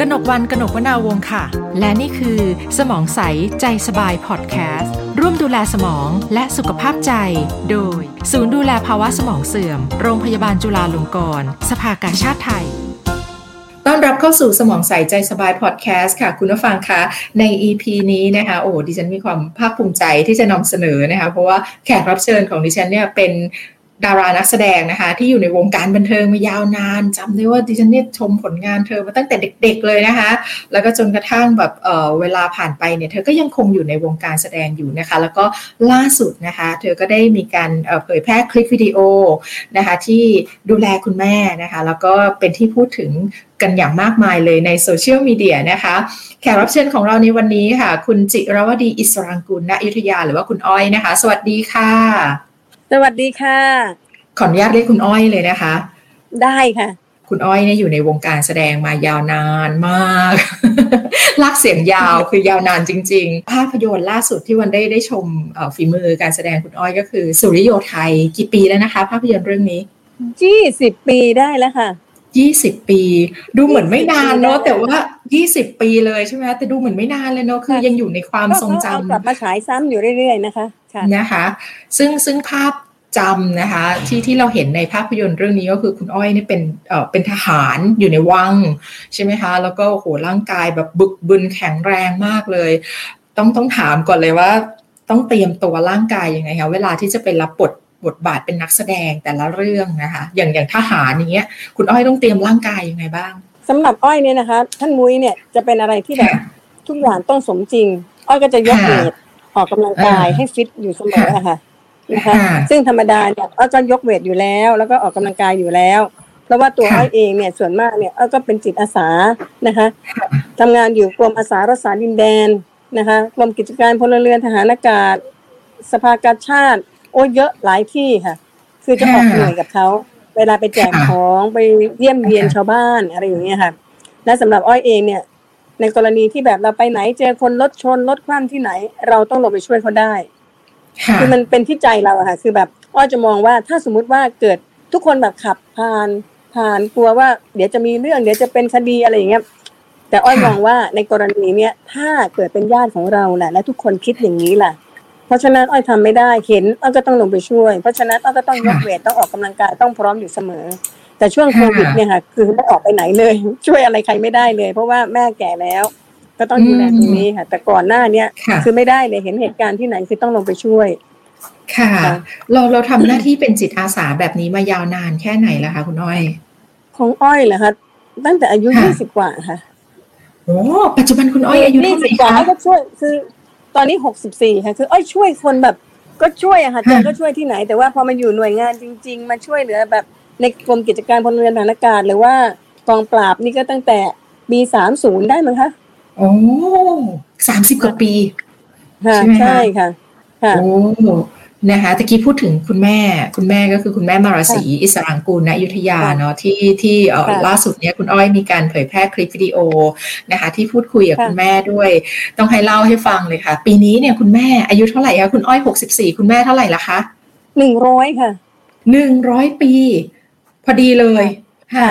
กนกวันกนกวนาวงค่ะ และนี่คือ สมองใส ใจสบายพอดแคสต์ ร่วมดูแลสมองและสุขภาพใจ โดย ศูนย์ดูแลภาวะสมองเสื่อม โรงพยาบาลจุฬาลงกรณ์สภากาชาติไทย ต้อนรับเข้าสู่สมองใส ใจสบายพอดแคสต์ค่ะ คุณผู้ฟังคะใน EP นี้นะคะโอ้ดิฉันมีความภาคภูมิใจที่จะนำเสนอนะคะ เพราะว่าแขกรับเชิญของดิฉันเนี่ยเป็น ดารานักแสดงนะคะ ที่อยู่ในวงการบันเทิงมายาวนานจำได้ว่าดิฉันเนี่ยชมผลงานเธอมาตั้งแต่เด็ก ๆ เลยนะคะ แล้วก็จนกระทั่งแบบเเวลาผ่านไปเนี่ยเธอก็ยังคงอยู่ในวงการแสดงอยู่นะคะ แล้วก็ล่าสุดนะคะ เธอก็ได้มีการเผยแพร่คลิปวิดีโอนะคะที่ดูแลคุณแม่นะคะ แล้วก็เป็นที่พูดถึงกันอย่างมากมายเลยในโซเชียลมีเดียนะคะ แขกรับเชิญของเราในวันนี้ค่ะ คุณจิรวดีอิสรังกุลณอยุธยาหรือว่าคุณอ้อยนะคะ สวัสดีค่ะ สวัสดีค่ะ ขออนุญาตเรียกคุณอ้อยเลยนะคะ ได้ค่ะ คุณอ้อยเนี่ยอยู่ในวงการแสดงมายาวนานมากลากเสียงยาวคือยาวนานจริง ๆ ภาพยนตร์ล่าสุดที่วันได้ได้ชมฝีมือการแสดงคุณอ้อยก็คือ สุริโยไทยกี่ปีแล้วนะคะ ภาพยนตร์เรื่องนี้ยี่สิบปีได้แล้วค่ะยี่สิบปี ดูเหมือนไม่นานเนาะแต่ว่ายี่สิบปีเลยใช่ไหมแต่ดูเหมือนไม่นานเลยเนาะคือยังอยู่ในความทรงจำกลับมาฉายซ้ำอยู่เรื่อยๆนะคะ นะคะซึ่งซึ่งภาพจำนะคะที่ที่เราเห็นในภาพยนตร์เรื่องนี้ก็คือคุณอ้อยนี่เป็นเอ่อเป็นทหารอยู่ในวังใช่ไหมคะ แล้วก็โหร่างกายแบบบึกบึนแข็งแรงมากเลย ต้องต้องถามก่อนเลยว่าต้องเตรียมตัวร่างกายยังไงคะเวลาที่จะไปรับบทบทบาทเป็นนักแสดงแต่ละเรื่องนะคะ อย่างอย่างทหารอย่างเงี้ย คุณอ้อยต้องเตรียมร่างกายยังไงบ้างสำหรับอ้อยเนี่ยนะคะ ท่านมุ้ยเนี่ยจะเป็นอะไรที่แบบทุกอย่างต้องสมจริง อ้อยก็จะยกเวท ออกกำลังกายให้ฟิตอยู่เสมอค่ะนะคะซึ่งธรรมดาเนี่ยอ้อยก็ยกเวทอยู่แล้ว แล้วก็ออกกำลังกายอยู่แล้ว เพราะว่าตัวอ้อยเองเนี่ยส่วนมากเนี่ยอ้อยก็เป็นจิตอาสานะคะทำงานอยู่กรมอาสารักษาดินแดนนะคะกรมกิจการพลเรือนทหารอากาศ สภากาชาติโอ้เยอะหลายที่ค่ะ คือจะออกหน่วยกับเขาเวลาไปแจกของไปเยี่ยมเยียนชาวบ้านอะไรอย่างเงี้ยค่ะและสำหรับอ้อยเองเนี่ย ในกรณีที่แบบเราไปไหนเจอคนรถชนรถคว่ำที่ไหน เราต้องลงไปช่วยเขาได้คือมันเป็นที่ใจเราอะค่ะ คือแบบอ้อยจะมองว่าถ้าสมมุติว่าเกิดทุกคนแบบขับผ่านผ่านกลัวว่า เดี๋ยวจะมีเรื่องเดี๋ยวจะเป็นคดีอะไรอย่างเงี้ยแต่อ้อยมองว่าในกรณีเนี้ยถ้าเกิดเป็นญาติของเราแหละและทุกคนคิดอย่างนี้แหละเพราะฉะนั้นอ้อยทำไม่ได้เห็นอ้อยก็ต้องลงไปช่วย เพราะฉะนั้นอ้อยก็ต้องยกเวทต้องออกกำลังกายต้องพร้อมอยู่เสมอ แต่ช่วงโควิดเนี่ยค่ะคือไม่ออกไปไหนเลย ช่วยอะไรใครไม่ได้เลย เพราะว่าแม่แก่แล้ว ก็ต้องดูแลตรงนี้ค่ะ แต่ก่อนหน้าเนี้ยคือไม่ได้เลยเห็นเหตุการณ์ที่ไหนคือต้องลงไปช่วย ค่ะ เราเราทำหน้าที่เป็นจิตอาสาแบบนี้มายาวนานแค่ไหนแล้วคะคุณอ้อย ของอ้อยเหรอคะตั้งแต่อายุยี่สิบกว่าค่ะโอ้ปัจจุบันคุณอ้อยอายุเท่าไหร่คะก็ช่วยคือตอนนี้หกสิบสี่ค่ะคืออ้อยช่วยคนแบบก็ช่วยอะค่ะแต่ก็ช่วยที่ไหนแต่ว่าพอมาอยู่หน่วยงานจริง ๆ มาช่วยเหลือแบบ ในกรมกิจการพลเรือนทหารอากาศ หรือว่ากองปราบนี่ก็ตั้งแต่ปีสามศูนย์ได้มั้งคะโอ้สามสิบกว่าปีใช่ไหมใช่ค่ะค่ะโอ้นะคะตะกี้พูดถึงคุณแม่ คุณแม่ก็คือคุณแม่มาราศีอิสรังกูลณอยุธยาเนาะที่ที่ล่าสุดเนี้ยคุณอ้อยมีการเผยแพร่คลิปวิดีโอนะคะ ที่พูดคุยกับคุณแม่ด้วย ต้องให้เล่าให้ฟังเลยค่ะ ปีนี้เนี่ยคุณแม่อายุเท่าไหร่คะคุณอ้อยหกสิบสี่คุณแม่เท่าไหร่ละคะหนึ่งร้อยค่ะหนึ่งร้อยปี พอดีเลยค่ะ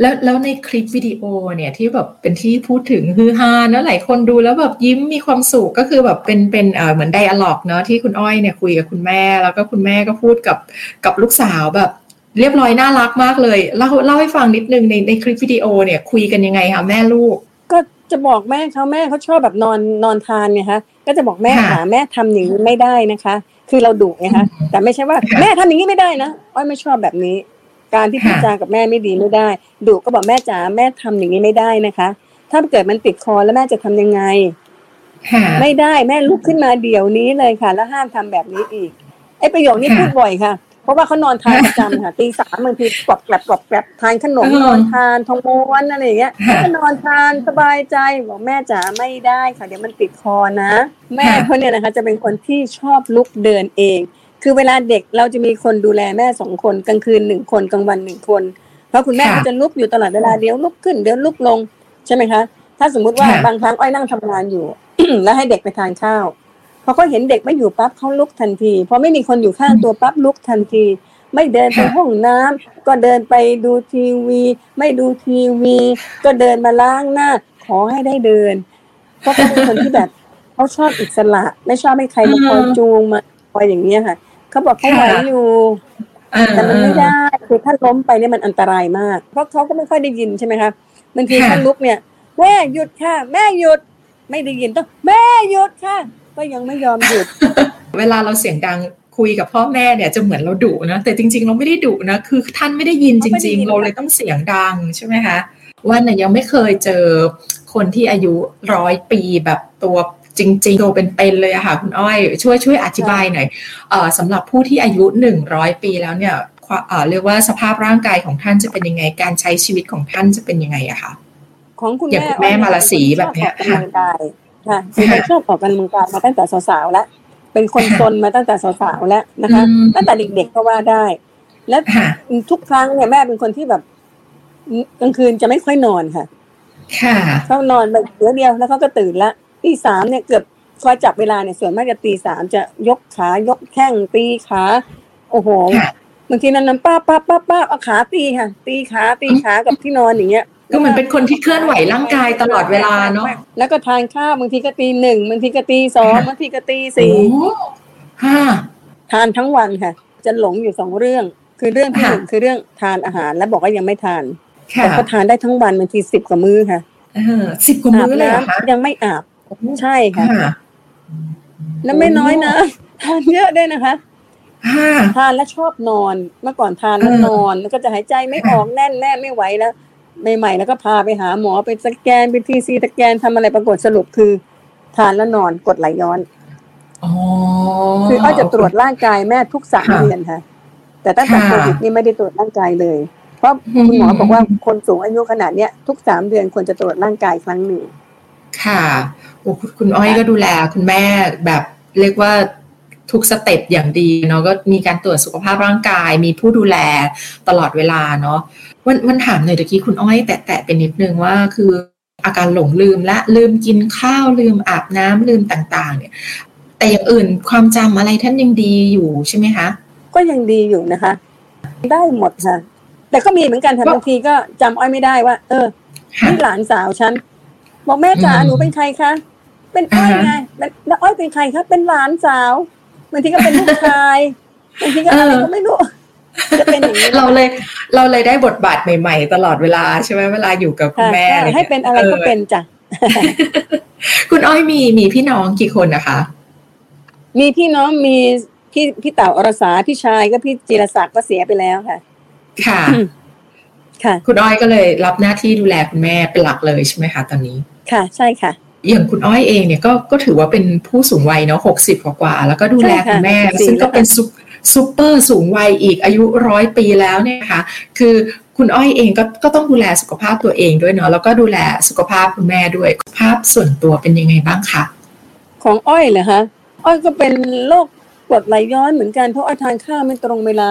แล้วแล้วในคลิปวิดีโอเนี่ยที่แบบเป็นที่พูดถึงฮือฮานะหลายคนดูแล้วแบบยิ้มมีความสุขก็คือแบบเป็นเป็นเอ่อเหมือนไดอะล็อกเนาะที่คุณอ้อยเนี่ยคุยกับคุณแม่แล้วก็คุณแม่ก็พูดกับกับลูกสาวแบบเรียบร้อยน่ารักมากเลยเล่าเล่าให้ฟังนิดนึงในในคลิปวิดีโอเนี่ยคุยกันยังไงคะแม่ลูก ก็จะบอกแม่เขาแม่เขาชอบแบบนอนนอนทานไงคะก็จะบอกแม่หาแม่ทำอย่างนี้ไม่ได้นะคะ คือเราดุไงคะแต่ไม่ใช่ว่าแม่ทำอย่างนี้ไม่ได้นะอ้อยไม่ชอบแบบนี้ การที่พูดจากับแม่ไม่ดีไม่ได้ดุก็บอกแม่จ๋าแม่ทำอย่างนี้ไม่ได้นะคะ ถ้าเกิดมันติดคอแล้วแม่จะทำยังไงไม่ได้แม่ลุกขึ้นมาเดี๋ยวนี้เลยค่ะ แล้วห้ามทำแบบนี้อีกไอ้ประโยคนี้พูดบ่อยค่ะเพราะว่าเขานอนทานประจำค่ะตีสามบางทีกรอบแกลบกรอบแกลบทานขนมนอนทานทองม้วนอะไรอย่างเงี้ยก็นอนทานสบายใจบอกแม่จ๋าไม่ได้ค่ะเดี๋ยวมันติดคอนะ แม่เขาเนี่ยนะคะ จะเป็นคนที่ชอบลุกเดินเอง คือเวลาเด็กเราจะมีคนดูแลแม่สองคนกลางคืนหนึ่งคนกลางวันหนึ่งคน เพราะคุณแม่ก็จะลุกอยู่ตลอดเวลาเดี๋ยวลุกขึ้นเดี๋ยวลุกลงใช่ไหมคะ ถ้าสมมุติว่าบางครั้งอ้อยนั่งทำงานอยู่ แล้วให้เด็กไปทานข้าวพอเขาเห็นเด็กไม่อยู่ปั๊บเขาลุกทันทีพอไม่มีคนอยู่ข้างตัวปั๊บลุกทันที ไม่เดินไปห้องน้ำก็เดินไปดูทีวี ไม่ดูทีวี ก็เดินมาล้างหน้า ขอให้ได้เดินเพราะเขาเป็นคนที่แบบเขาชอบอิสระ ไม่ชอบให้ใครมาคอยจูงมาคอยอย่างเงี้ยค่ะ เขาบอกเขาไหวอยู่แต่มันไม่ได้คือถ้าล้มไปเนี่ยมันอันตรายมาก เพราะเขาก็ไม่ค่อยได้ยินใช่ไหมคะบางทีท่านลุกเนี่ยแม่หยุดค่ะ แม่หยุดไม่ได้ยินต้องแม่หยุดค่ะ ก็ยังไม่ยอมหยุด เวลาเราเสียงดังคุยกับพ่อแม่เนี่ยจะเหมือนเราดุนะ แต่จริง ๆ เราไม่ได้ดุนะ คือท่านไม่ได้ยินจริง ๆ เราเลยต้องเสียงดังใช่ไหมคะวันน่ยยังไม่เคยเจอคนที่อายุร้อยปีแบบตัว จริงๆตัวเป็นๆเลยอะค่ะคุณอ้อย ช่วยช่วยอธิบายหน่อยเออสำหรับผู้ที่อายุหนึ่งร้อยปีแล้วเนี่ยเรียกว่าสภาพร่างกายของท่านจะเป็นยังไง การใช้ชีวิตของท่านจะเป็นยังไงอะคะของคุณแม่แม่มาลาสีแบบนี้ค่ะค่ะคือชอบออกกำลังกายมาตั้งแต่สาวๆแล้วเป็นคนซนมาตั้งแต่สาวๆแล้วนะคะ ตั้งแต่เด็กๆก็ว่าได้ และทุกครั้งเนี่ยแม่เป็นคนที่แบบกลางคืนจะไม่ค่อยนอนค่ะ ค่ะเขานอนแบบเดียวเดียวแล้วเขาก็ตื่นละ ตีสามเนี่ยเกือบคอยจับเวลาเนี่ยส่วนมากจะตีสามจะยกขายกแข้งตีขาโอ้โหบางทีนั้นน้ำป้าป้าป้าป้าเอาขาตีค่ะ ตีขาตีขากับที่นอนอย่างเงี้ยก็เหมือนเป็นคนที่เคลื่อนไหวร่างกายตลอดเวลาเนาะแล้วก็ทานข้าวบางทีก็ตีหนึ่งบางทีก็ตีสองบางทีก็ตีสี่ทานทั้งวันค่ะ จะหลงอยู่สองเรื่อง คือเรื่องที่หนึ่งคือเรื่องทานอาหารแล้วบอกว่ายังไม่ทานแต่ก็ทานได้ทั้งวันบางทีสิบกว่ามื้อค่ะสิบกว่ามื้อเลยคะยังไม่อาบ ใช่ค่ะ แล้วไม่น้อยนะทานเยอะด้วยนะคะทานแล้วชอบนอน เมื่อก่อนทานแล้วนอน แล้วก็จะหายใจไม่ออกแน่นแน่ไม่ไหวแล้วใหม่ๆแล้วก็พาไปหาหมอไปสแกนไปทีซีสแกนทำอะไรปรากฏสรุปคือ ทานแล้วนอนกดไหลย้อนคือเขาจะตรวจร่างกายแม่ทุกสามเดือนค่ะ แต่ตั้งแต่โควิดนี่ไม่ได้ตรวจร่างกายเลย เพราะคุณหมอบอกว่าคนสูงอายุขนาดเนี้ยทุกสามเดือนควรจะตรวจร่างกายครั้งหนึ่ง ค่ะโอ้คุณอ้อยก็ดูแลคุณแม่แบบเรียกว่าทุก step อย่างดีเนาะก็มีการตรวจสุขภาพร่างกาย มีผู้ดูแลตลอดเวลาเนาะวันวันถามหน่อยตะกี้คุณอ้อยแตะๆไปนิดนึงว่าคืออาการหลงลืมและลืมกินข้าวลืมอาบน้ำลืมต่างๆ เนี่ย แต่อย่างอื่นความจำอะไรท่านยังดีอยู่ใช่ไหมคะ ก็ยังดีอยู่นะคะ ได้หมดค่ะ แต่ก็มีเหมือนกันค่ะบางทีก็จำอ้อยไม่ได้ว่า เออนี่หลานสาวฉัน บอกแม่จ๋าหนูเป็นใครคะเป็นอ้อยไงแล้วอ้อยเป็นใครคะเป็นหลานสาวบางทีก็เป็นลูกชายบางทีก็อะไรก็ไม่รู้จะเป็นอย่างนี้เราเลย เราเลยได้บทบาทใหม่ๆ ตลอดเวลาใช่ไหมเวลาอยู่กับคุณแม่ให้เป็นอะไรก็เป็นจ้ะคุณอ้อยมีมีพี่น้องกี่คนนะคะ มีพี่น้องมีพี่พี่เต่าอรสาพี่ชายก็พี่จิรศักดิ์ก็เสียไปแล้วค่ะ ค่ะ ค่ะ คุณอ้อยก็เลยรับหน้าที่ดูแลคุณแม่เป็นหลักเลยใช่ไหมคะตอนนี้ ค่ะใช่ค่ะอย่างคุณอ้อยเองเนี่ยก็ก็ถือว่าเป็นผู้สูงวัยเนาะหกสิบกว่า แล้วก็ดูแลคุณแม่ ซึ่งก็เป็นซุปซูเปอร์สูงวัยอีกอายุร้อยปีแล้วเนี่ยค่ะ คือคุณอ้อยเองก็ก็ต้องดูแลสุขภาพตัวเองด้วยเนาะแล้วก็ดูแลสุขภาพคุณแม่ด้วยสุขภาพส่วนตัวเป็นยังไงบ้างคะของอ้อยเหรอคะอ้อยก็เป็นโรคกรดไหลย้อนเหมือนกันเพราะอ้อยทานข้าวไม่ตรงเวลา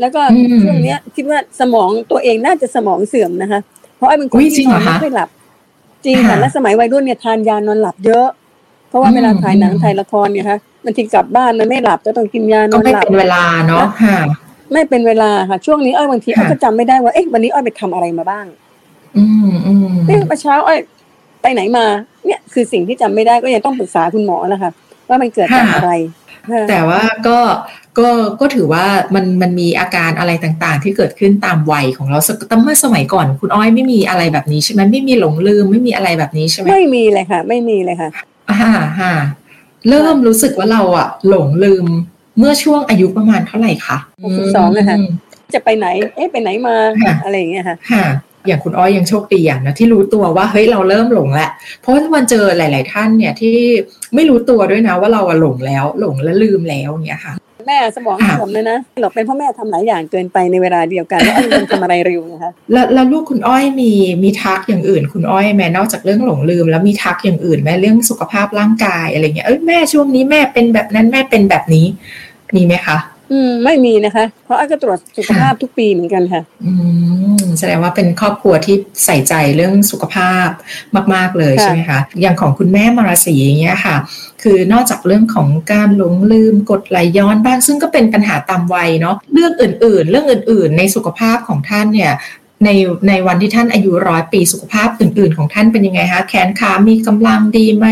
แล้วก็ช่วงนี้คิดว่าสมองตัวเองน่าจะสมองเสื่อมนะคะ เพราะอ้อยเป็นคนที่นอนไม่ค่อยหลับ จริงค่ะและสมัยวัยรุ่นเนี่ยทานยานอนหลับเยอะ เพราะว่าเวลาถ่ายหนังถ่ายละครเนี่ยคะมันทีกลับบ้านมันไม่หลับจะต้องกินยานอนหลับก็ไม่เป็นเวลาเนาะค่ะ ไม่เป็นเวลาค่ะช่วงนี้อ้อยบางทีอ้อยก็จำไม่ได้ว่าเอ๊ะวันนี้อ้อยไปทำอะไรมาบ้าง อืมอืมเอ๊ะเช้าอ้อยไปไหนมา เนี่ยคือสิ่งที่จำไม่ได้ก็ยังต้องปรึกษาคุณหมอแล้วค่ะว่ามันเกิดจากอะไร แต่ว่าก็ก็ก็ถือว่ามันมันมีอาการอะไรต่างๆ ที่เกิดขึ้นตามวัยของเราตั้งเมื่อสมัยก่อน คุณอ้อยไม่มีอะไรแบบนี้ใช่ไหมไม่มีหลงลืมไม่มีอะไรแบบนี้ใช่ไหมไม่มีเลยค่ะ ไม่มีเลยค่ะอ่าฮะเริ่มรู้สึกว่าเราอะหลงลืมเมื่อช่วงอายุประมาณเท่าไหร่คะหกสิบสองนะคะจะไปไหน เอ๊ะไปไหนมาอะไรอย่างเงี้ยค่ะ อย่างคุณอ้อยยังโชคดีอย่างนะที่รู้ตัวว่าเฮ้ยเราเริ่มหลงแล้วเพราะว่าวันเจอหลาย ๆ ท่านเนี่ยที่ไม่รู้ตัวด้วยนะว่าเราหลงแล้วหลงและลืมแล้วเนี่ยค่ะ แม่สมองผมเลยนะหลอกเป็นเพราะแม่ทำหลายอย่างเกินไปในเวลาเดียวกันแล้วอ้อยทำอะไรเร็วนะคะแล้วแล้วลูกคุณอ้อยมีมีทักอย่างอื่น คุณอ้อยแม่นอกจากเรื่องหลงลืม แล้วมีทักอย่างอื่นแม่เรื่องสุขภาพร่างกายอะไรเงี้ยเอ้ยแม่ช่วงนี้แม่เป็นแบบนั้นแม่เป็นแบบนี้มีไหมคะ อืมไม่มีนะคะ เพราะอ้อยก็ตรวจสุขภาพทุกปีเหมือนกันค่ะ อืมแสดงว่าเป็นครอบครัวที่ใส่ใจเรื่องสุขภาพมาก ๆ เลยใช่ไหมคะอย่างของคุณแม่มาราศีอย่างเงี้ยค่ะ คือนอกจากเรื่องของการหลงลืมกดไหลย้อนบ้างซึ่งก็เป็นปัญหาตามวัยเนาะเรื่องอื่น ๆ เรื่องอื่น ๆ ในสุขภาพของท่านเนี่ยในในวันที่ท่านอายุร้อยปีสุขภาพอื่น ๆ ของท่านเป็นยังไงคะแขนขามีกำลังดีไหม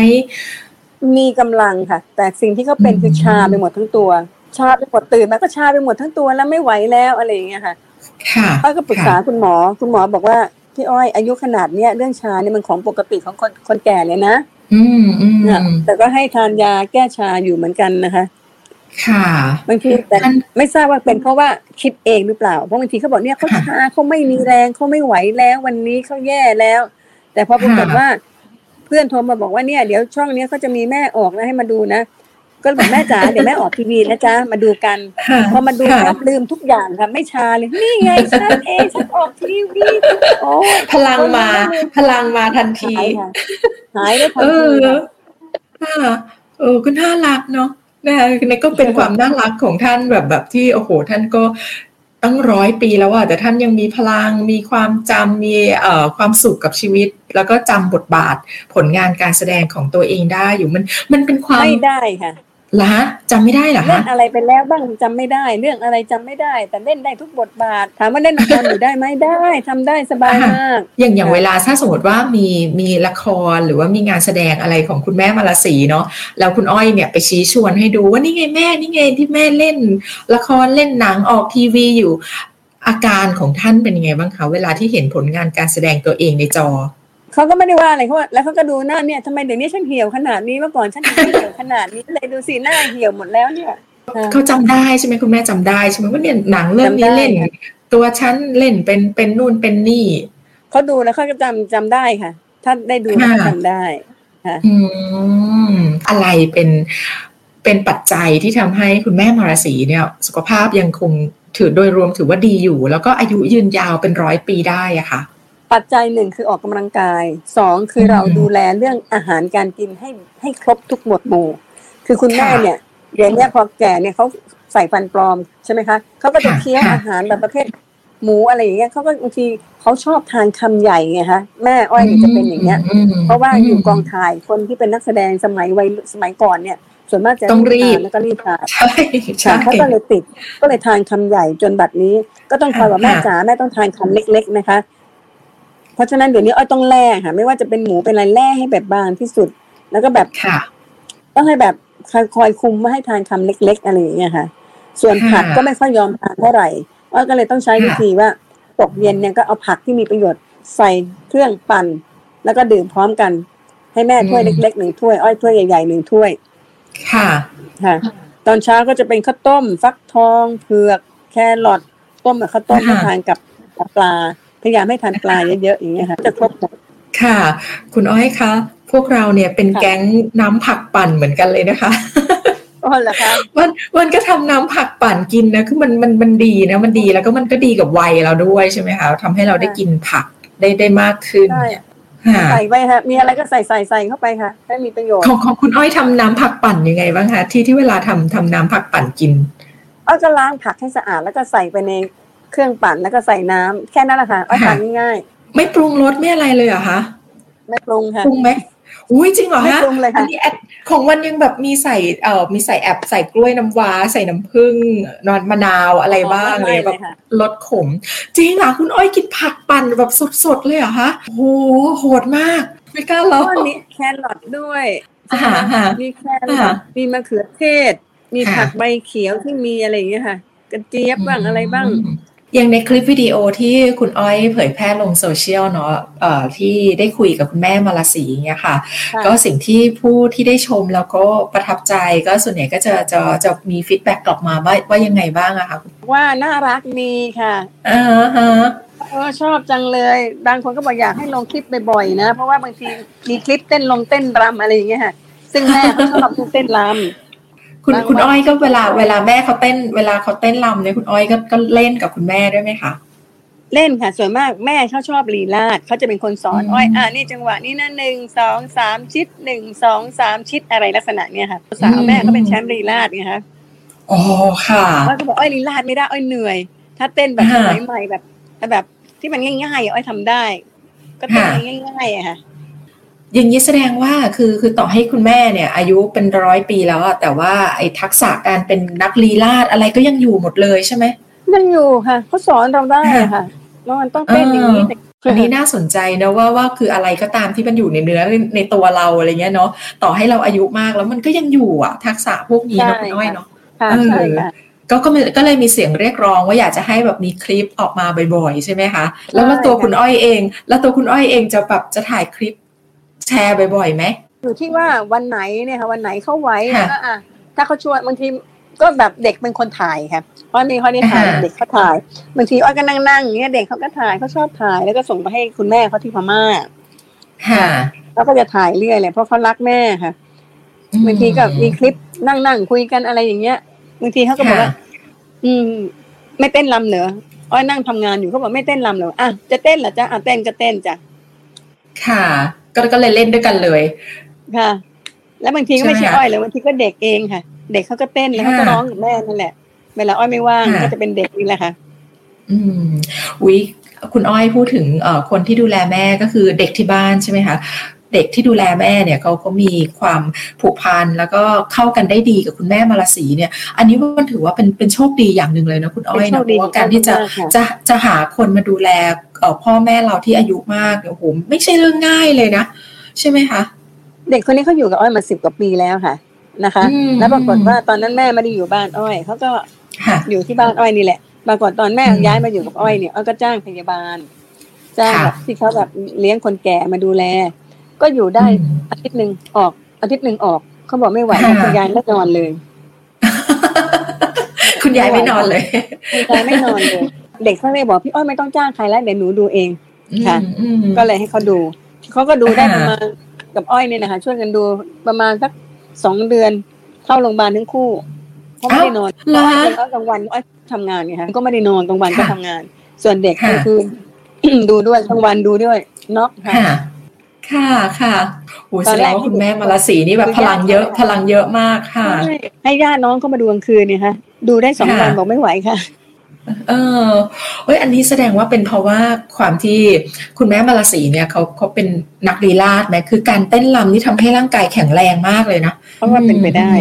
มีกำลังค่ะ แต่สิ่งที่เขาเป็นคือชาไปหมดทั้งตัว ชาไปหมดตื่นมาก็ชาไปหมดทั้งตัวแล้วไม่ไหวแล้วอะไรอย่างเงี้ยค่ะค่ะอ้อยก็ปรึกษาคุณหมอ คุณหมอบอกว่าพี่อ้อยอายุขนาดเนี้ยเรื่องชาเนี่ยมันของปกติของคนคนแก่เลยนะ อืมอืมเนี่ยแต่ก็ให้ทานยาแก้ชาอยู่เหมือนกันนะคะ ค่ะบางทีแต่ไม่ทราบว่าเป็นเพราะว่าคิดเองหรือเปล่าเพราะบางทีเขาบอกเนี่ยเขาชาเขาไม่มีแรงเขาไม่ไหวแล้ว วันนี้เขาแย่แล้ว แต่พอปรากฏว่า เพื่อนโทรมาบอกว่าเนี่ยเดี๋ยวช่องเนี้ยเขาจะมีแม่ออกนะให้มาดูนะ ก็บอกแม่จ๋าเดี๋ยวแม่ออกทีวีนะจ๊ะมาดูกันค่ะพอมาดูค่ะครับลืมทุกอย่างค่ะไม่ชาเลยนี่ไงฉันเองฉันออกทีวีโอ้ยพลังมา พลังมาทันทีหายค่ะหายได้ทันเอทีอค่ะค่ะเออก็น่ารักเนาะนะคะนี่ก็เป็นความน่ารักของท่านแบบแบบที่โอ้โห ท่านก็ตั้งร้อยปีแล้วอะแต่ท่านยังมีพลังมีความจำมีเอ่อความสุขกับชีวิต แล้วก็จำบทบาทผลงานการแสดงของตัวเองได้อยู่มันมันเป็นความไม่ได้ค่ะ ละจำไม่ได้เหรอเล่คะนอะไรไปแล้วบ้างจำไม่ได้ เรื่องอะไรจำไม่ได้ แต่เล่นได้ทุกบทบาท ถามว่าเล่นละครอยู่ได้ไหมได้ทำได้สบายมาก อย่างอย่างเวลาถ้าสมมติว่ามีมีละครหรือว่ามีงานแสดงอะไรของคุณแม่มาลาสีเนาะแล้วคุณอ้อยเนี่ยไปชี้ชวนให้ดูว่านี่ไงแม่นี่ไงที่แม่เล่น ละครเล่นหนังออกทีวีอยู่ อาการของท่านเป็นยังไงบ้างคะเวลาที่เห็นผลงานการแสดงตัวเองในจอ เขาก็ไม่ได้ว่าอะไรเขาว่าแล้วเขาก็ดูหน้าเนี่ยทำไมเดี๋ยวนี้ฉันเหี่ยวขนาดนี้เมื่อก่อนฉันไม่เหี่ยวขนาดนี้เลยดูสิหน้าเหี่ยวหมดแล้วเนี่ยค่ะเขาจำได้ใช่ไหมคุณแม่จำได้ใช่ไหมว่าเนี่ยหนังเรื่องนี้จำได้เล่นค่ะตัวฉันเล่นเป็นเป็นนู่นเป็นนี่เขาดูแล้วเขาก็จำจำได้ค่ะ ถ้าได้ดูแล้วก็จำได้อืมอะไรเป็นเป็นปัจจัยที่ทำให้คุณแม่มาราศีเนี่ย สุขภาพยังคงถือโดยรวมถือว่าดีอยู่ แล้วก็อายุยืนยาวเป็นร้อยปีได้อะค่ะ ปัจจัยหนึ่งคือออกกำลังกายสองคือเราอืมดูแลเรื่องอาหารการกินให้ให้ครบทุกหมวดหมู่ คือคุณแม่ค่ะเนี่ยเดี๋ยวเนี้ยพอแก่เนี่ยเขาใส่ฟันปลอมใช่ไหมคะเขาก็จะค่ะเคี้ยวค่ะอาหารแบบประเภทหมูอะไรอย่างเงี้ยเขาก็บางทีเขาชอบทานคำใหญ่ไงคะแม่อ้อยเนี่ยจะเป็นอย่างเงี้ยมเพราะว่าอยู่กองถ่ายคนที่เป็นนักแสดงสมัยวัยสมัยก่อนเนี่ย ส่วนมากจะต้องรีบทานแล้วก็รีบทานใช่ใช่เขาก็เลยติดก็เลยทานคำใหญ่จนบัดนี้ ก็ต้องคอยบอกแม่ค่ะจ๋าแม่ต้องทานคำเล็ก ๆ นะคะ เพราะฉะนั้นเดี๋ยวนี้อ้อยต้องแล่ค่ะ ไม่ว่าจะเป็นหมูเป็นอะไรแล่ให้แบบบางที่สุด แล้วก็แบบค่ะต้องให้แบบคอยคุมไม่ให้ทานคำเล็ก ๆ อะไรอย่างเงี้ยค่ะ ส่วนผักค่ะก็ไม่ค่อยยอมทานเท่าไหร่อ้อยก็เลยต้องใช้ค่ะวิธีว่าตกเย็นเนี่ยก็เอาผักที่มีประโยชน์ใส่เครื่องปั่น แล้วก็ดื่มพร้อมกัน ให้แม่ถ้วยเล็กๆหนึ่งถ้วยอ้อยถ้วยใหญ่ๆหนึ่งถ้วย ค่ะค่ะ ตอนเช้าก็จะเป็นข้าวต้ม ฟักทองเผือก แครอทต้มกับข้าวต้มค่ะให้ทานกับกับปลา พยายามให้ทานปลาเยอะๆอย่างเงี้ยค่ะจะครบหมดค่ะ คุณอ้อยคะพวกเราเนี่ยเป็นค่ะแก๊งน้ำผักปั่นเหมือนกันเลยนะคะอ๋อเหรอคะวันวันก็ทำน้ำผักปั่นกินนะคือมันมันมันดีนะมันดีแล้วก็มันก็ดีกับวัยเราด้วยใช่ไหมคะทำให้เราได้กินผักได้ได้มากขึ้นใช่ค่ะใส่ไปค่ะมีอะไรก็ใส่ใส่ใส่เข้าไปค่ะให้มีประโยชน์ของของคุณอ้อยทำน้ำผักปั่นยังไงบ้างคะที่ที่เวลาทำทำน้ำผักปั่นกินอ้อยก็ล้างผักให้สะอาดแล้วก็ใส่ไปใน เครื่องปั่นแล้วก็ใส่น้ำแค่นั้นแหละค่ะอ้อยค่ะทานง่ายไม่ปรุงรสไม่อะไรเลยเหรอคะๆไม่ปรุงค่ะปรุงไหมอุ้ยจริงเหรอไม่ฮะปรุงเลยค่ะอันนี้แอดของวันยังแบบมีใส่เอ่อมีใส่แอบใส่กล้วยน้ำว้า ใส่น้ำผึ้งนอนมะนาวอะไรบ้างอ๋ออะไรไม่แบบเลยค่ะลดขม จริงเหรอคุณอ้อยกินผักปั่นแบบสดๆเลยเหรอคะโอ้โหโหดมาก ไม่กล้าลองก็มีแครอทด้วยอ่าฮะอ่าฮะมีแครออ่าฮะมีมะเขือเทศ มีค่ะผักใบเขียวที่มีอะไรอย่างเงี้ยค่ะ กระเจี๊ยบบ้างอะไรบ้างม อย่างในคลิปวิดีโอที่คุณอ้อยเผยแพร่ลงโซเชียลเนาะเอ่อที่ได้คุยกับคุณแม่มารศรีอย่างเงี้ยค่ะค่ะ ก็สิ่งที่ผู้ที่ได้ชมแล้วก็ประทับใจก็ส่วนใหญ่ก็จะจะจะมี feedback กลับมาว่าว่ายังไงบ้างอะคะว่าน่ารักดีค่ะอ่าฮะเออชอบจังเลย บางคนก็บอกอยากให้ลงคลิปบ่อยๆนะ เพราะว่าบางทีมีคลิปเต้นลงเต้นรำอะไรอย่างเงี้ยค่ะ ซึ่งแม่เขาชอบเต้นรำ คุณบางวันคุณอ้อยก็เวลาเวลาแม่เขาเต้น เวลาเขาเต้นรำเนี่ยคุณอ้อยก็ก็เล่นกับคุณแม่ด้วยไหมคะเล่นค่ะส่วนมากแม่เขาชอบลีลาดเขาจะเป็นคนสอนอืมอ้อยอ่านี่จังหวะนี้นะหนึ่งสองสามชิดหนึ่งสองสามชิดอะไรลักษณะเนี้ยค่ะสาวแม่เขาเป็นแชมป์ลีลาดไงคะอ๋อค่ะอ้อยก็บอกอ้อยลีลาดไม่ได้อ้อยเหนื่อย ถ้าเต้นแบบสมัยใหม่แบบแบบที่มันง่ายๆอ้อยทำได้ ก็เต้นง่ายๆอะค่ะ อย่างนี้แสดงว่าคือคือต่อให้คุณแม่เนี่ย อายุเป็นร้อยปีแล้วอะแต่ว่าไอ้ทักษะการเป็นนักลีลาดอะไรก็ยังอยู่หมดเลยใช่ไหมยังอยู่ค่ะเขาสอนเราได้ค่ะว่ามันต้องเต้นอย่างนี้อันนี้น่าสนใจนะว่าว่าคืออะไรก็ตามที่มันอยู่ในเนื้อในตัวเราอะไรเงี้ยเนาะต่อให้เราอายุมากแล้วมันก็ยังอยู่อะทักษะพวกนี้เนาะคุณอ้อยเนาะใช่ค่ะก็ก็ก็เลยมีเสียงเรียกร้องว่าอยากจะให้แบบมีคลิปออกมาบ่อยๆ ใช่ไหมคะ แล้วแล้วตัวคุณอ้อยเอง แล้วตัวคุณอ้อยเองจะแบบจะถ่ายคลิป แชร์บ่อยๆไหมอยู่ที่ว่าวันไหนเนี่ยค่ะวันไหนเขาไว้แล้วอะถ้าเขาชวนบางทีก็แบบเด็กเป็นคนถ่ายค่ะเพราะนี่เขาได้ถ่ายเด็กเขาถ่ายบางทีอ้อยก็นั่งนั่งอย่างเงี้ยเด็กเขาก็ถ่ายเขาชอบถ่ายแล้วก็ส่งไปให้คุณแม่เขาที่พม่าค่ะแล้วก็จะถ่ายเรื่อยเลยเพราะเขารักแม่ค่ะบางทีก็มีคลิปนั่งนั่งคุยกันอะไรอย่างเงี้ยบางทีเขาก็บอกว่า อืม ไม่เต้นลำเหรออ้อยนั่งทำงานอยู่เขาบอกไม่เต้นลำเหรออะจะเต้นเหรอจ๊ะอะเต้นก็เต้นจ้ะ ค่ะ ก็ก็เลยเล่นด้วยกันเลย ค่ะ แล้วบางทีก็ไม่ใช่อ้อยเลยบางทีก็เด็กเองค่ะ เด็กเขาก็เต้นแล้วเขาก็ร้องกับแม่นั่นแหละ เวลาอ้อยไม่ว่างก็จะเป็นเด็กนี่แหละค่ะ อืมวิคุณอ้อยพูดถึงเอ่อคนที่ดูแลแม่ก็คือเด็กที่บ้านใช่ไหมคะ เด็กที่ดูแลแม่เนี่ยเขาก็มีความผูกพันแล้วก็เข้ากันได้ดีกับคุณแม่มาลาสีเนี่ย อันนี้มันถือว่าเป็นเป็นโชคดีอย่างหนึ่งเลยนะคุณอ้อยนะเพราะว่าการที่จะจะจะหาคนมาดูแลพ่อแม่เราที่อายุมากเนี่ยโอ้โหไม่ใช่เรื่องง่ายเลยนะ ใช่ไหมคะเด็กคนนี้เขาอยู่กับอ้อยมาสิบกว่าปีแล้วค่ะนะคะ แล้วปรากฏว่าตอนนั้นแม่ไม่ได้อยู่บ้านอ้อยเขาก็อยู่ที่บ้านอ้อยนี่แหละปรากฏตอนแม่ย้ายมาอยู่กับอ้อยเนี่ยอ้อยก็จ้างพยาบาลจ้างแบบที่เขาแบบเลี้ยงคนแก่มาดูแล ก็อยู่ได้อาทิตย์หนึ่งออกอาทิตย์หนึ่งออก เขาบอกไม่ไหวคุณยายไม่นอนเลย คุณยายไม่นอนเลยคุณยายไม่นอนเลย เด็กเขาเลยบอกพี่อ้อยไม่ต้องจ้างใครแล้วเดี๋ยวหนูดูเองค่ะก็เลยให้เขาดูเขาก็ดูได้ประมาณกับอ้อยเนี่ยนะคะช่วยกันดูประมาณสักสองเดือน เข้าโรงพยาบาลทั้งคู่เขาไม่ได้นอนเพราะว่ากลางวันอ้อยทำงานไงคะก็ไม่ได้นอนกลางวันก็ทำงาน ส่วนเด็กก็คือดูด้วยกลางวันดูด้วยเนาะค่ะ ค่ะค่ะโอ้แสดงว่าคุณแม่มาลาสีนี่แบบพลังเยอะ พลังเยอะมากค่ะให้ญาติน้องเข้ามาดูกลางคืนเนี่ยค่ะดูได้สองวันบอกไม่ไหวค่ะเออเฮ้ย อันนี้แสดงว่าเป็นเพราะว่าความที่คุณแม่มาลาสีเนี่ยเขาเขาเป็นนักลีลาดไหมคือการเต้นรำนี่ทำให้ร่างกายแข็งแรงมากเลยนะเพราะว่าเป็นไปได้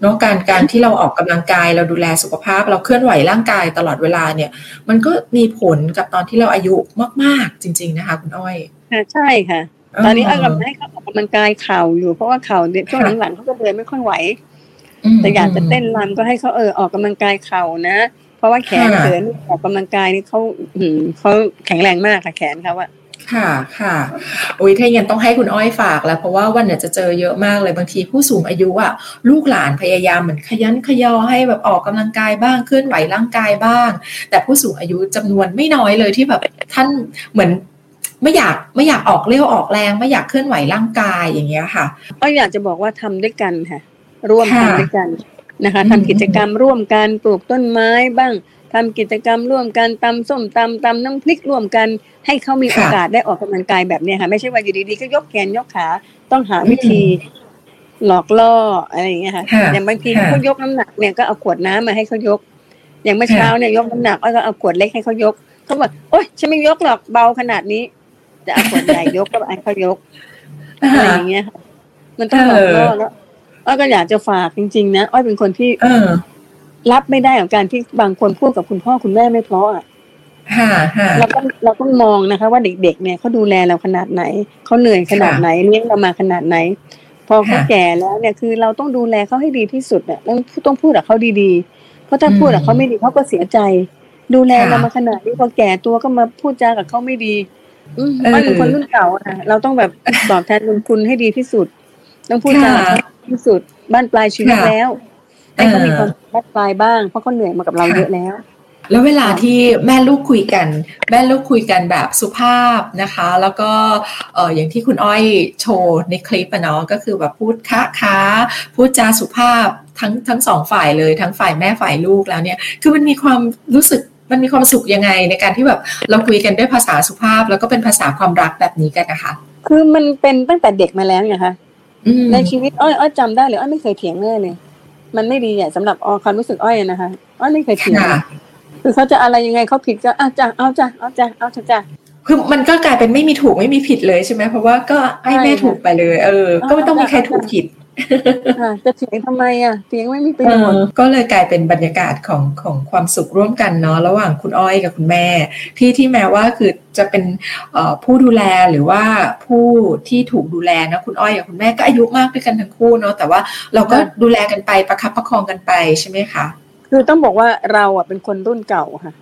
เนาะการการที่เราออกกำลังกายเราดูแลสุขภาพ เราเคลื่อนไหวร่างกายตลอดเวลาเนี่ย มันก็มีผลกับตอนที่เราอายุมาก ๆ จริง ๆ นะคะ คุณอ้อย ใช่ค่ะ ตอนนี้อ้อยกำลังให้เขาออกกำลังกายเข่าอยู่เพราะว่าเข่าเด็กช่วงหลังๆเขาก็เดินไม่ค่อยไหวแต่อยากจะเต้นรำก็ให้เขาเออออกกำลังกายเข่านะเพราะว่าแขนเขินออกกำลังกายนี่เขาเขาแข็งแรงมากค่ะแขนเขาอะค่ะค่ะอุ้ยถ้ายังต้องให้คุณอ้อยฝากแล้ว เพราะว่าวันเนี่ยจะเจอเยอะมากเลยบางทีผู้สูงอายุอะลูกหลานพยายามเหมือนขยันขยอให้แบบออกกำลังกายบ้างเคลื่อนไหวร่างกายบ้าง แต่ผู้สูงอายุจำนวนไม่น้อยเลยที่แบบท่านเหมือน ไม่อยากไม่อยากออกเลี้ยวออกแรง ไม่อยากเคลื่อนไหวร่างกายอย่างเงี้ยค่ะ ก็อยากจะบอกว่าทำด้วยกันค่ะ ร่วมทำด้วยกันนะคะทำกิจกรรมร่วมกันปลูกต้นไม้บ้างทำกิจกรรมร่วมกันตำส้มตำตำน้ำพริกร่วมกัน ให้เขามีโอกาสได้ออกกำลังกายแบบนี้ค่ะ ไม่ใช่ว่าอยู่ดีๆก็ยกแขนยกขาต้องหาวิธีหลอกล่ออะไรอย่างเงี้ยค่ะอย่างบางทีเขายกน้ำหนักเนี่ยก็เอาขวดน้ำมาให้เขายก อย่างเมื่อเช้าเนี่ยยกน้ำหนักก็เอาขวดเล็กให้เขายกเขาบอกโอ๊ยฉันไม่ยกหรอกเบาขนาดนี้ จะเอาขวดใหญ่ยกก็ไอ้เขายกอะไรอย่างเงี้ยมันต้องหลอกล่อแล้วอ้อยก็อยากจะฝากจริง ๆ นะอ้อยเป็นคนที่รับไม่ได้ของการที่บางคนพูดกับคุณพ่อคุณแม่ไม่เพราะอะเราต้องเราต้องมองนะคะ ว่าเด็กๆเนี่ยเขาดูแลเราขนาดไหนเขาเหนื่อยขนาดไหนเลี้ยงเรามาขนาดไหน พอเขาแก่แล้วเนี่ยคือเราต้องดูแลเขาให้ดีที่สุดเนี่ยต้องต้องพูดกับเขาดีๆ เพราะถ้าพูดกับเขาไม่ดีเขาก็เสียใจ ดูแลเรามาขนาดนี้พอแก่ตัวก็มาพูดจากับเขาไม่ดี มันเป็นคนรุ่นเก่าอะเราต้องแบบตอบแทนบุญคุณให้ดีที่สุด ต้องพูดจาที่สุดบ้านปลายชีวิตแล้วให้เขามีความบ้านปลายบ้าง เพราะเขาเหนื่อยมากับเราเยอะแล้วแล้วเวลาที่แม่ลูกคุยกัน แม่ลูกคุยกันแบบสุภาพนะคะ แล้วก็เอออย่างที่คุณอ้อยโชว์ในคลิปอะเนาะก็คือแบบพูดค้าค้าพูดจาสุภาพทั้งทั้งสองฝ่ายเลยทั้งฝ่ายแม่ฝ่ายลูกแล้วเนี่ย คือมันมีความรู้สึก มันมีความสุขยังไงในการที่แบบเราคุยกันด้วยภาษาสุภาพ แล้วก็เป็นภาษาความรักแบบนี้กันนะคะ คือมันเป็นตั้งแต่เด็กมาแล้วไงคะในชีวิตอ้อยอ้อยจำได้เลยอ้อยไม่เคยเถียงแม่เลยมันไม่ดีอะสำหรับออความรู้สึกอ้อยนะคะอ้อยไม่เคยเถียงคือเขาจะอะไรยังไงเขาผิดก็อะจ้ะเอาจ้ะเอาจ้ะเอาจ้ะคือมันก็กลายเป็นไม่มีถูกไม่มีผิดเลยใช่ไหมเพราะว่าก็ให้แม่ถูกไปเลย เออ ก็ไม่ต้องมีใครถูกผิด จะเถียงทำไมอะเถียงไม่มีประโยชน์ก็เลยกลายเป็นบรรยากาศของของความสุขร่วมกันเนาะระหว่างคุณอ้อยกับคุณแม่ ที่ที่แม้ว่าคือจะเป็นผู้ดูแลหรือว่าผู้ที่ถูกดูแลนะคุณอ้อยกับคุณแม่ก็อายุมากด้วยกันทั้งคู่เนาะแต่ว่าเราก็ดูแลกันไปประคับประคองกันไปใช่ไหมคะคือต้องบอกว่าเราอะเป็นคนรุ่นเก่าค่ะ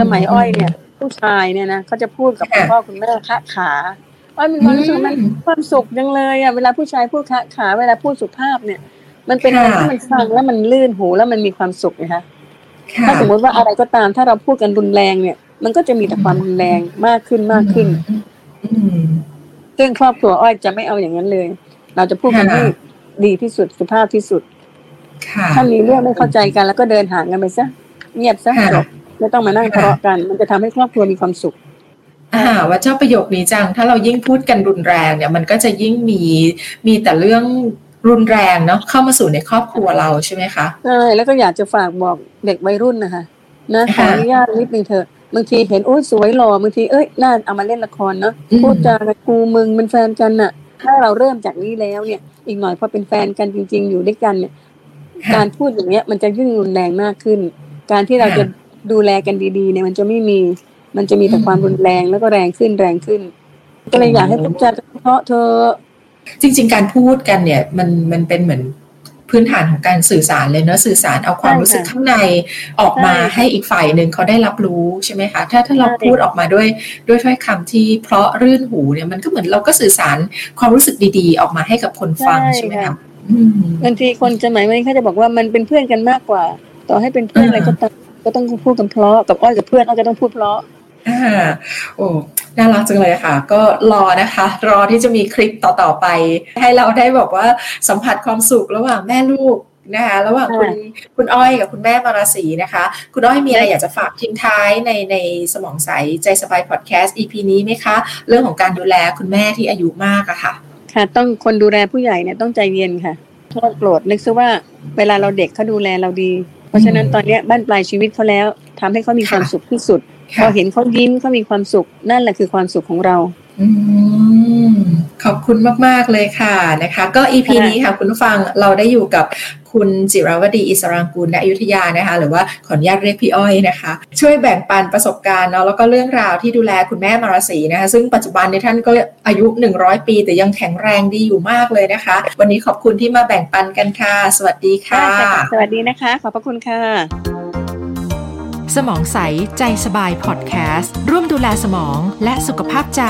สมัยอ้อยเนี่ย ผู้ชายเนี่ยนะเขาจะพูดกับคุณพ่อคุณแม่คะขา อ้อยมีความรู้สึกมันความสุขจังเลยอะเวลาผู้ชายพูดคะขาเวลาพูดสุภาพเนี่ย มันเป็นอะไรที่มันฟังแล้วมันลื่นหูแล้วมันมีความสุขนะคะถ้าสมมติว่าอะไรก็ตามถ้าเราพูดกันรุนแรงเนี่ย มันก็จะมีแต่ความรุนแรงมากขึ้นมากขึ้นซึ่งครอบครัวอ้อยจะไม่เอาอย่างนั้นเลย เราจะพูดกันให้ดีที่สุดสุภาพที่สุดถ้ามีเรื่องไม่เข้าใจกันแล้วก็เดินห่างกันไปซะเงียบซะจบไม่ต้องมานั่งทะเลาะกัน มันจะทำให้ครอบครัวมีความสุข อ่าว่าเจ้าประโยคนี้จัง ถ้าเรายิ่งพูดกันรุนแรงเนี่ยมันก็จะยิ่งมีมีแต่เรื่องรุนแรงเนาะเข้ามาสู่ในครอบครัวเราใช่ไหมคะใช่แล้วก็อยากจะฝากบอกเด็กวัยรุ่นนะคะนะขออนุญาตนิดนึงเถอะบางทีเห็นโอ้ยสวยหล่อบางทีเอ้ยน่าเอามาเล่นละครเนาะพูดจากูมึงเป็นแฟนกันน่ะ ถ้าเราเริ่มจากนี้แล้วเนี่ย อีกหน่อยพอเป็นแฟนกันจริง ๆ อยู่ด้วยกันเนี่ย การพูดอย่างเงี้ยมันจะยิ่งรุนแรงมากขึ้น การที่เราจะดูแลกันดีๆเนี่ยมันจะไม่มี มันจะมีแต่ความรุนแรงแล้วก็แรงขึ้นแรงขึ้น ก็เลยอยากให้พูดจาเพราะเธอ จริง ๆ การพูดกันเนี่ย มันมันเป็นเหมือนพื้นฐานของการสื่อสารเลยเนอะสื่อสารเอาความรู้สึกข้างในออกมาให้อีกฝ่ายหนึ่งเขาได้รับรู้ใช่ไหมคะถ้าถ้าเราพูดออกมาด้วยด้วยถ้อยคำที่เพราะรื่นหูเนี่ยมันก็เหมือนเราก็สื่อสารความรู้สึกดีๆ ออกมาให้กับคนฟังใช่ไหมคะบางทีคนสมัยนี้เขาจะบอกว่ามันเป็นเพื่อนกันมากกว่า ต่อให้เป็นเพื่อนอะไรก็ตามก็ต้องพูดกันเพราะกับอ้อยกับเพื่อนอ้อยก็ต้องพูดเพราะ อ่าโอ้น่ารักจังเลยค่ะ ก็รอนะคะ รอที่จะมีคลิปต่อๆไป ให้เราได้บอกว่าสัมผัสความสุขระหว่างแม่ลูกนะคะระหว่างคุณคุณอ้อยกับคุณแม่มาราศีนะคะ คุณอ้อยมีอะไรอยากจะฝากทิ้งท้ายในในสมองใสใจสบายพอดแคสต์ EP นี้ไหมคะ เรื่องของการดูแลคุณแม่ที่อายุมากอะค่ะ ค่ะ ต้องคนดูแลผู้ใหญ่เนี่ยต้องใจเย็นค่ะโทษโกรธนึกซะว่าเวลาเราเด็กเขาดูแลเราดี เพราะฉะนั้นตอนนี้บ้านปลายชีวิตเขาแล้วทำให้เขามีความสุขที่สุด พอเห็นเขายิ้มเขามีความสุข นั่นแหละคือความสุขของเราขอบคุณมาก ๆ เลยค่ะนะคะ ก็อีพีนี้ค่ะ คุณผู้ฟังเราได้อยู่กับ คุณจิรวดีอิสรางกูลณอยุธยานะคะ หรือว่าขออนุญาตเรียกพี่อ้อยนะคะ ช่วยแบ่งปันประสบการณ์เนาะแล้วก็เรื่องราวที่ดูแลคุณแม่มาราศีนะคะ ซึ่งปัจจุบันในท่านก็อายุ 100 ปี แต่ยังแข็งแรงดีอยู่มากเลยนะคะ วันนี้ขอบคุณที่มาแบ่งปันกันค่ะ สวัสดีค่ะ สวัสดีนะคะ ขอบพระคุณค่ะ สมองใส ใจสบายพอดแคสต์ร่วมดูแลสมองและสุขภาพใจ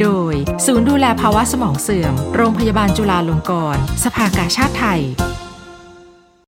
โดย ศูนย์ดูแลภาวะสมองเสื่อม โรงพยาบาลจุฬาลงกรณ์สภากาชาติไทย